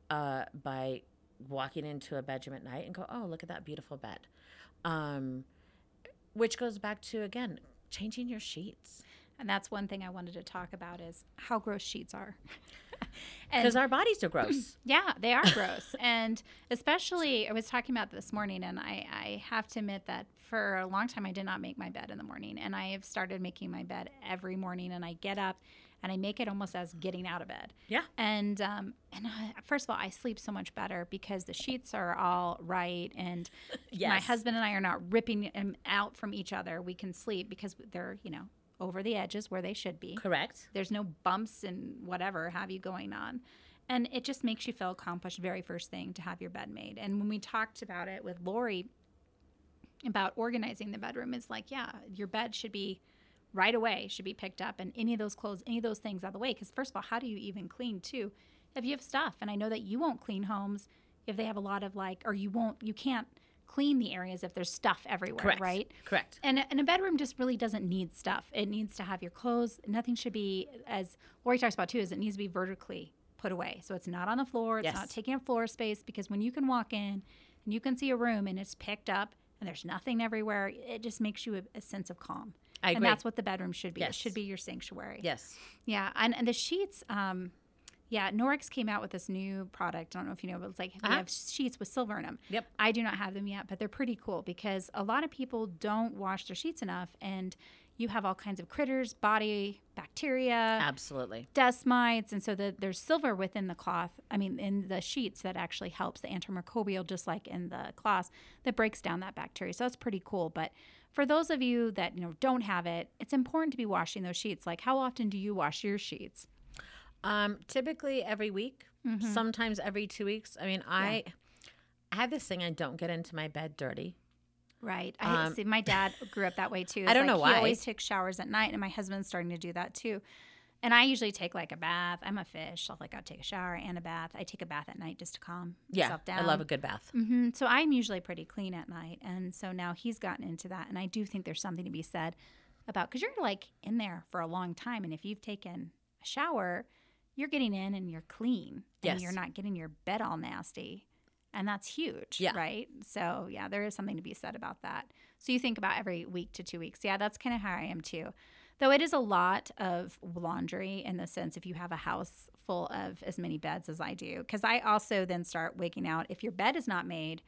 uh, by walking into a bedroom at night and go, "Oh, look at that beautiful bed," um, which goes back to again changing your sheets and that's one thing I wanted to talk about is how gross sheets are. because our bodies are gross. Yeah, they are gross. and especially, I was talking about this morning, and I, I have to admit that for a long time, I did not make my bed in the morning. And I have started making my bed every morning, and I get up and I make it almost as getting out of bed. Yeah. And um, and I, first of all, I sleep so much better because the sheets are all right, and my husband and I are not ripping them out from each other. We can sleep because they're you know over the edges where they should be. Correct. There's no bumps and whatever have you going on. And it just makes you feel accomplished very first thing to have your bed made. And when we talked about it with Lori about organizing the bedroom, it's like, yeah, your bed should be right away, should be picked up, and any of those clothes, any of those things out of the way. Because, first of all, how do you even clean too? If you have stuff, and I know that you won't clean homes if they have a lot of like, or you won't, you can't clean the areas if there's stuff everywhere, Correct. right? Correct. And, and a bedroom just really doesn't need stuff. It needs to have your clothes. Nothing should be, as Lori talks about too, is it needs to be vertically put away. So it's not on the floor. It's Yes. not taking up floor space because when you can walk in and you can see a room and it's picked up and there's nothing everywhere, it just makes you a, a sense of calm. I and that's what the bedroom should be. Yes. It should be your sanctuary. Yes. Yeah, and, and the sheets, um, yeah, Norwex came out with this new product. I don't know if you know, but it's like they Uh-huh. have sheets with silver in them. Yep. I do not have them yet, but they're pretty cool because a lot of people don't wash their sheets enough, and you have all kinds of critters, body bacteria, Absolutely. dust mites, and so the, there's silver within the cloth. I mean, in the sheets that actually helps the antimicrobial, just like in the cloths, that breaks down that bacteria. So that's pretty cool. But for those of you that you know don't have it, it's important to be washing those sheets. Like, how often do you wash your sheets? Um, typically every week, Mm-hmm. sometimes every two weeks. I mean, I I have this thing. I don't get into my bed dirty. Right. I Um, see. My dad grew up that way too. I don't like know He why. always takes showers at night, and my husband's starting to do that too. And I usually take like a bath. I'm a fish. So like I'll take a shower and a bath. I take a bath at night just to calm Yeah, myself down. I love a good bath. hmm So I'm usually pretty clean at night, and so now he's gotten into that, and I do think there's something to be said about because you're like in there for a long time, and if you've taken a shower, you're getting in and you're clean, Yes. and you're not getting your bed all nasty, and that's huge, Yeah. right? So yeah, there is something to be said about that. So you think about every week to two weeks, yeah, that's kind of how I am too. Though it is a lot of laundry in the sense if you have a house full of as many beds as I do, because I also then start waking out if your bed is not made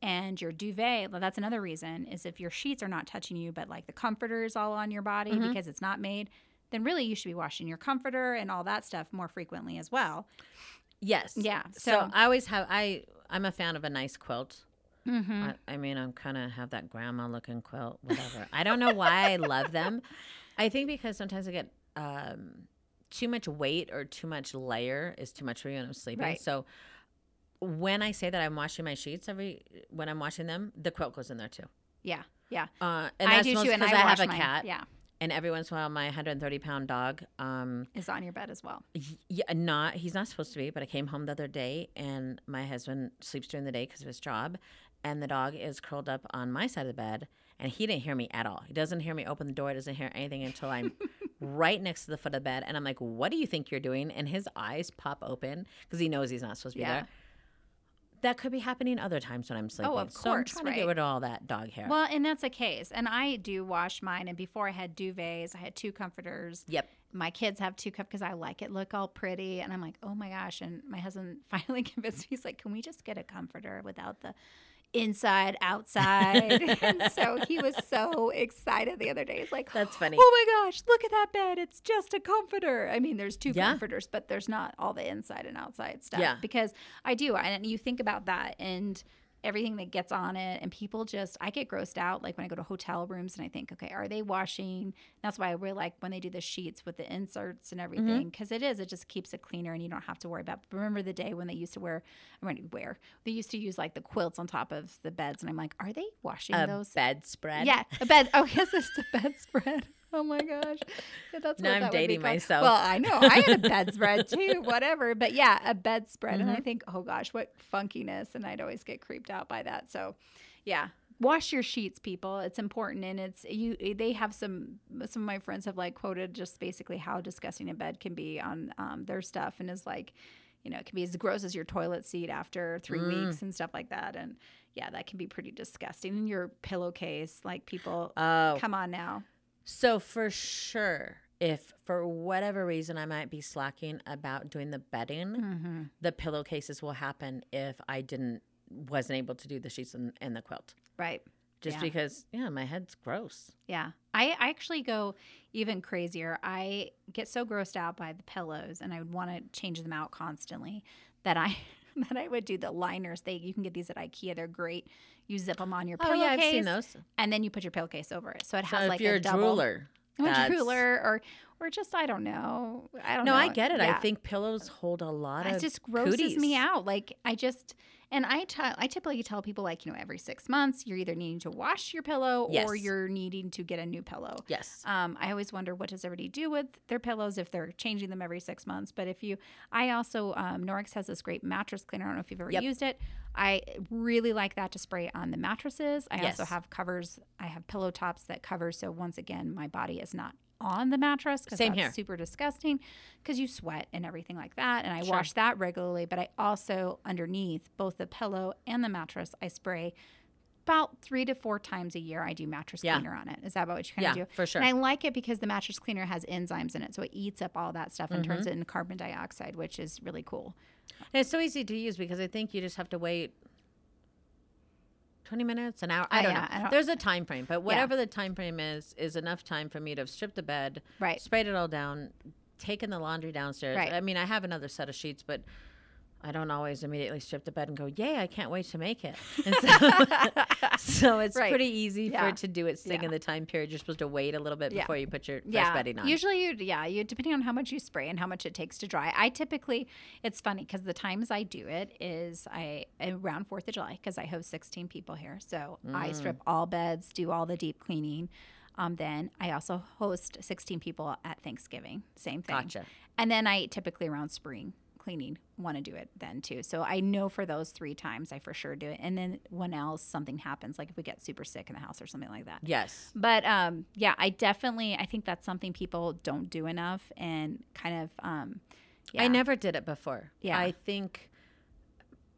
and your duvet, well, that's another reason is if your sheets are not touching you, but like the comforter is all on your body Mm-hmm. because it's not made, then really you should be washing your comforter and all that stuff more frequently as well. Yes. Yeah, So, so- I always have I I'm a fan of a nice quilt. Mm-hmm. I, I mean, I'm kind of have that grandma looking quilt, whatever. I don't know why I love them. I think because sometimes I get um, too much weight or too much layer is too much for me when I'm sleeping. Right. So when I say that I'm washing my sheets every when I'm washing them, the quilt goes in there too. Yeah, yeah. Uh, and I do too, and I, because I, have a mine. cat, Yeah, and every once in a while, my 130 pound dog, um, is on your bed as well. y- yeah, not he's not supposed to be, but I came home the other day, and my husband sleeps during the day because of his job, and the dog is curled up on my side of the bed, and he didn't hear me at all. He doesn't hear me open the door. He doesn't hear anything until I'm right next to the foot of the bed, and I'm like, "What do you think you're doing?" And his eyes pop open because he knows he's not supposed to be Yeah. there. That could be happening other times when I'm sleeping. Oh, of so I'm course, trying to get rid of all that dog hair. Well, and that's a case. And I do wash mine. And before I had duvets, I had two comforters. yep. My kids have two cup because I like it look all pretty. And I'm like, oh my gosh. And my husband finally convinced me. He's like, can we just get a comforter without the inside, outside? and so he was so excited the other day. He's like, That's funny. Oh my gosh, look at that bed. It's just a comforter. I mean, there's two Yeah. comforters, but there's not all the inside and outside stuff. Yeah. Because I do. And you think about that and everything that gets on it. And people just, I get grossed out like when I go to hotel rooms and I think, okay, are they washing? That's why I really like when they do the sheets with the inserts and mm-hmm. everything because it is, it just keeps it cleaner and you don't have to worry about. Remember the day when they used to wear, I mean, wear, they used to use like the quilts on top of the beds. And I'm like, are they washing A those? bedspread. Yeah, a bed. Oh, yes, it's a bedspread. Oh my gosh, yeah, that's Now what I'm that would be dating myself. Well, I know I had a bedspread too, whatever. But yeah, a bedspread, and I Mm-hmm. think, oh gosh, what funkiness, and I'd always get creeped out by that. So, yeah, wash your sheets, people. It's important, and it's you. They have some. Some of my friends have like quoted just basically how disgusting a bed can be on um, their stuff, and is like. You know, it can be as gross as your toilet seat after three Mm. weeks and stuff like that. And yeah, that can be pretty disgusting. And your pillowcase, like people, Oh, come on now. So for sure, if for whatever reason I might be slacking about doing the bedding, Mm-hmm. the pillowcases will happen if I didn't wasn't able to do the sheets and, and the quilt. Right. Just Yeah. because, yeah, my head's gross. Yeah. I, I actually go even crazier. I get so grossed out by the pillows and I would want to change them out constantly that I that I would do the liners. They you can get these at IKEA. They're great. You zip them on your Oh pillowcase yeah, I've seen those. and then you put your pillowcase over it. So it So has if like you're a a double drooler, I'm a that's- drooler or or just I don't know. I don't know. No, know. I get it. I think pillows hold a lot it of just grosses cooties. me out. Like I just and I tell I typically tell people like you know every six months you're either needing to wash your pillow or you're needing to get a new pillow. Yes. Um, I always wonder what does everybody do with their pillows if they're changing them every six months. But if you, I also um, Norwex has this great mattress cleaner. I don't know if you've ever Yep. used it. I really like that to spray on the mattresses. I also have covers. I have pillow tops that cover. So once again, my body is not on the mattress because that's here. super disgusting because you sweat and everything like that. And I Sure. wash that regularly. But I also underneath both the pillow and the mattress, I spray. About three to four times a year, I do mattress Yeah. cleaner on it. Is that about what you kind Yeah, of do? for sure. And I like it because the mattress cleaner has enzymes in it, so it eats up all that stuff and Mm-hmm. turns it into carbon dioxide, which is really cool. And it's so easy to use because I think you just have to wait 20 minutes, an hour. I Oh, don't yeah, know. I don't- There's a time frame, but whatever the time frame is, is enough time for me to have stripped the bed, Right. sprayed it all down, taken the laundry downstairs. Right. I mean, I have another set of sheets, but I don't always immediately strip the bed and go, "Yay, I can't wait to make it." And so, so it's Right. pretty easy for it to do its thing Yeah. in the time period. You're supposed to wait a little bit Yeah. before you put your fresh yeah, bedding on. usually you yeah you depending on how much you spray and how much it takes to dry. I typically it's funny because the times I do it is I around Fourth of July because I host 16 people here, so I Mm. strip all beds, do all the deep cleaning. Um, then I also host 16 people at Thanksgiving, same thing. Gotcha. And then I typically around spring cleaning want to do it then too. So I know for those three times I for sure do it. And then when else something happens, like if we get super sick in the house or something like that. yes. But um, yeah, I definitely I think that's something people don't do enough and kind of um, yeah. I never did it before. Yeah. I think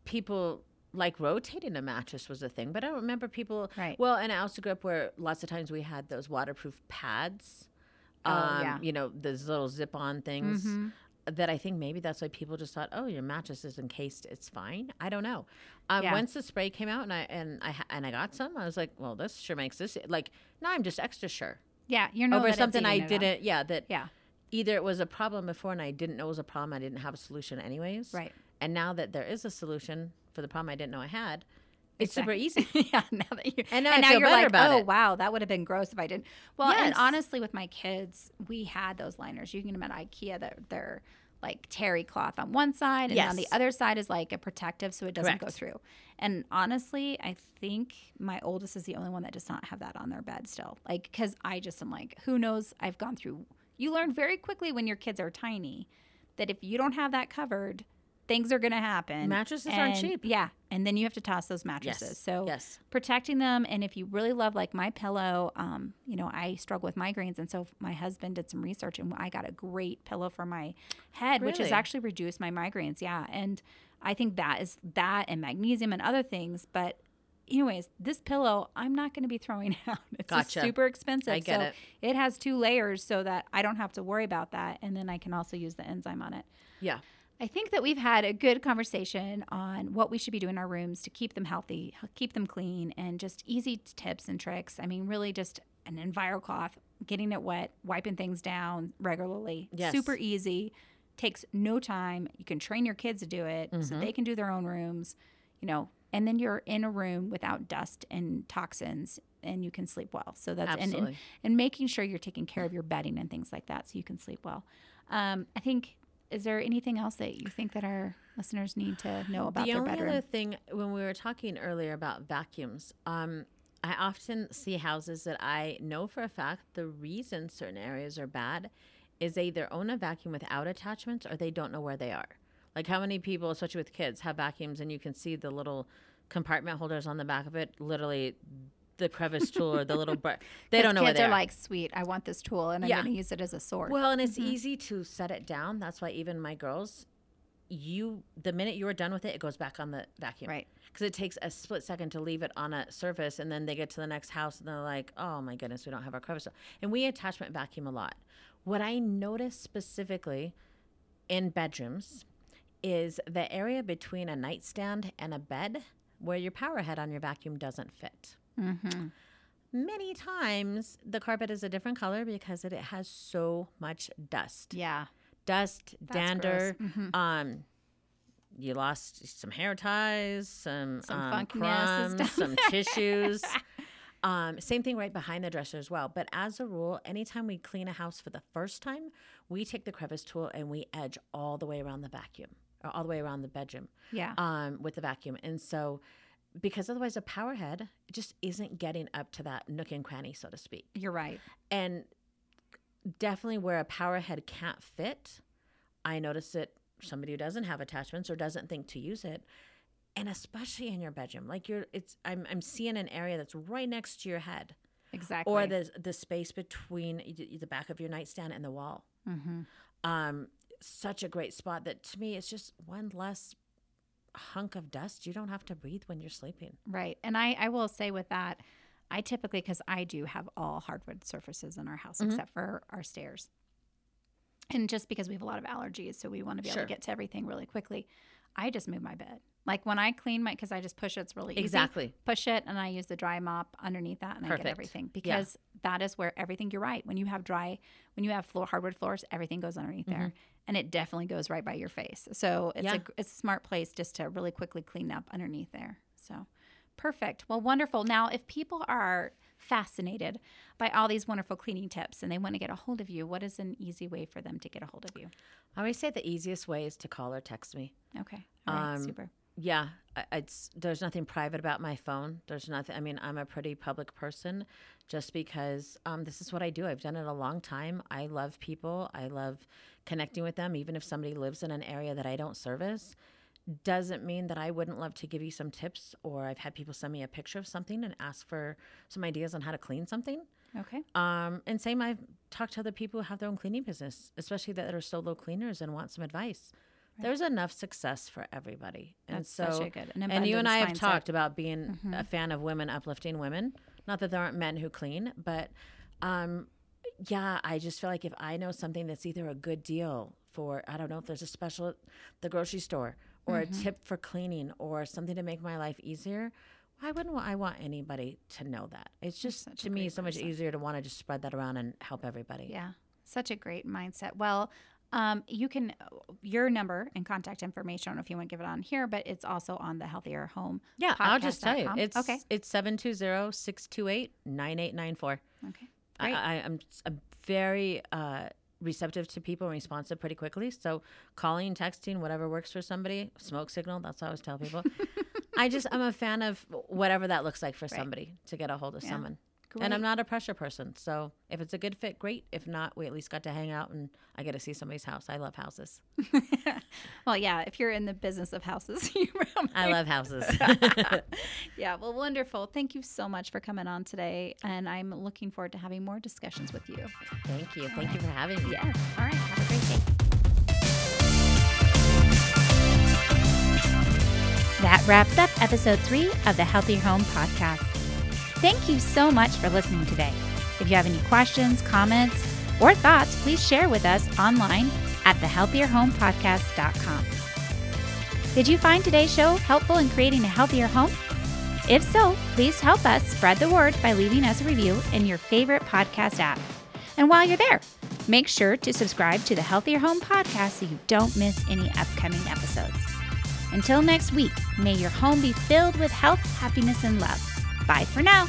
people like rotating a mattress was a thing, but I don't remember people. Right. Well, and I also grew up where lots of times we had those waterproof pads. Oh, um, yeah. You know, those little zip on things. Mhm. That I think maybe that's why people just thought, oh, your mattress is encased, it's fine. I don't know. Um, Yeah. Once the spray came out and I and I and I got some, I was like, well, this sure makes this like now I'm just extra sure Yeah, you're over something I didn't. Yeah, that Yeah, either it was a problem before and I didn't know it was a problem. I didn't have a solution anyways. right. And now that there is a solution for the problem I didn't know I had, it's super easy. yeah, now that you And now I now you're like, oh it." wow, that would have been gross if I didn't. Well, and honestly, with my kids, we had those liners. You can get them at IKEA. That they're like terry cloth on one side, and on the other side is like a protective, so it doesn't go through. And honestly, I think my oldest is the only one that does not have that on their bed still. Like, because I just am like, who knows? I've gone through. You learn very quickly when your kids are tiny that if you don't have that covered, things are going to happen. Mattresses aren't cheap. Yeah, and then you have to toss those mattresses. Yes. So yes. protecting them and if you really love like my pillow um you know i struggle with migraines and so my husband did some research and i got a great pillow for my head which has actually reduced my migraines yeah and i think that is that and magnesium and other things but anyways this pillow i'm not going to be throwing out it's Gotcha. super expensive I get so it. it has two layers so that i don't have to worry about that and then i can also use the enzyme on it Yeah. I think that we've had a good conversation on what we should be doing in our rooms to keep them healthy, keep them clean, and just easy tips and tricks. I mean, really just an EnviroCloth, getting it wet, wiping things down regularly. Yes. Super easy, takes no time. You can train your kids to do it Mm-hmm. so they can do their own rooms, you know, and then you're in a room without dust and toxins and you can sleep well. So that's and, and Absolutely. and making sure you're taking care of your bedding and things like that so you can sleep well. Um, I think is there anything else that you think that our listeners need to know about the their only bedroom? other thing when we were talking earlier about vacuums um i often see houses that i know for a fact the reason certain areas are bad is they either own a vacuum without attachments or they don't know where they are like how many people especially with kids have vacuums and you can see the little compartment holders on the back of it literally the crevice tool or the little br- they don't know kids they are are like, sweet, I want this tool and I'm going to use it as a sword. Well, and it's mm-hmm. easy to set it down. That's why even my girls, you the minute you are done with it, it goes back on the vacuum. Right. Because it takes a split second to leave it on a surface, and then they get to the next house and they're like, "Oh my goodness, we don't have our crevice." tool." And we attachment vacuum a lot. What I notice specifically in bedrooms is the area between a nightstand and a bed where your power head on your vacuum doesn't fit mm-hmm. many times the carpet is a different color because it has so much dust Yeah. dust That's dander. Mhm. um you lost some hair ties some, Some um, crumbs some tissues um, same thing right behind the dresser as well but as a rule anytime we clean a house for the first time we take the crevice tool and we edge all the way around the vacuum or all the way around the bedroom Yeah. um, with the vacuum. And so, because otherwise, a power head just isn't getting up to that nook and cranny, so to speak. You're right. And definitely where a power head can't fit, I notice it somebody who doesn't have attachments or doesn't think to use it. And especially in your bedroom, like you're, it's, I'm, I'm seeing an area that's right next to your head, Exactly. or the the space between the back of your nightstand and the wall. mm-hmm. Um, such a great spot that to me it's just one less hunk of dust you don't have to breathe when you're sleeping. Right. And I, I will say with that, I typically, because I do have all hardwood surfaces in our house Mhm. except for our stairs. And just because we have a lot of allergies, so we want to be able to get to everything really quickly, I just move my bed. Like when I clean my, because I just push it, it's really easy. Exactly. Push it, and I use the dry mop underneath that, and I get everything because that is where everything. You're right. When you have dry, when you have floor hardwood floors, everything goes underneath there, and it definitely goes right by your face. So it's Mm-hmm. Yeah. a it's a smart place just to really quickly clean up underneath there. So perfect. Well, wonderful. Now, if people are fascinated by all these wonderful cleaning tips and they want to get a hold of you, what is an easy way for them to get a hold of you? I always say the easiest way is to call or text me. Okay. All right. Um, super. Yeah, I- it's there's nothing private about my phone. There's nothing. I mean, I'm a pretty public person, just because um, this is what I do. I've done it a long time. I love people. I love connecting with them, even if somebody lives in an area that I don't service. Doesn't mean that I wouldn't love to give you some tips, or I've had people send me a picture of something and ask for some ideas on how to clean something. Okay. Um, and same, I've talked to other people who have their own cleaning business, especially that are solo cleaners and want some advice. There's enough success for everybody, and That's so such a good an and you and I have mindset. talked about being a fan of women uplifting women. Not that there aren't men who clean, but um, yeah, I just feel like if I know something that's either a good deal for I don't know if there's a special at the grocery store or Mm-hmm. a tip for cleaning or something to make my life easier. Why wouldn't I want anybody to know that? It's just to me so much easier to want to just spread that around and help everybody. Yeah, such a great mindset. Well, um, you can your number and contact information. I don't know if you want to give it on here, but it's also on the Healthier Home. Yeah, I'll just tell you. It's okay. it's 720-628-9894. Okay. I, Great. I, I'm very uh, receptive to people and responsive pretty quickly. So calling, texting, whatever works for somebody. Smoke signal. That's what I always tell people. I just I'm a fan of whatever that looks like for somebody to get a hold of Yeah. someone. And I'm not a pressure person. So if it's a good fit, great. If not, we at least got to hang out and I get to see somebody's house. I love houses. well, yeah. If you're in the business of houses, you I love houses. yeah. Well, wonderful. Thank you so much for coming on today, and I'm looking forward to having more discussions with you. Thank you. Thank you for having me. Yes. All right. Have a great day. That wraps up episode three of the Healthy Home podcast. Thank you so much for listening today. If you have any questions, comments, or thoughts, please share with us online at thehealthierhomepodcast.com. Did you find today's show helpful in creating a healthier home? If so, please help us spread the word by leaving us a review in your favorite podcast app. And while you're there, make sure to subscribe to the Healthier Home podcast so you don't miss any upcoming episodes. Until next week, may your home be filled with health, happiness, and love. Bye for now.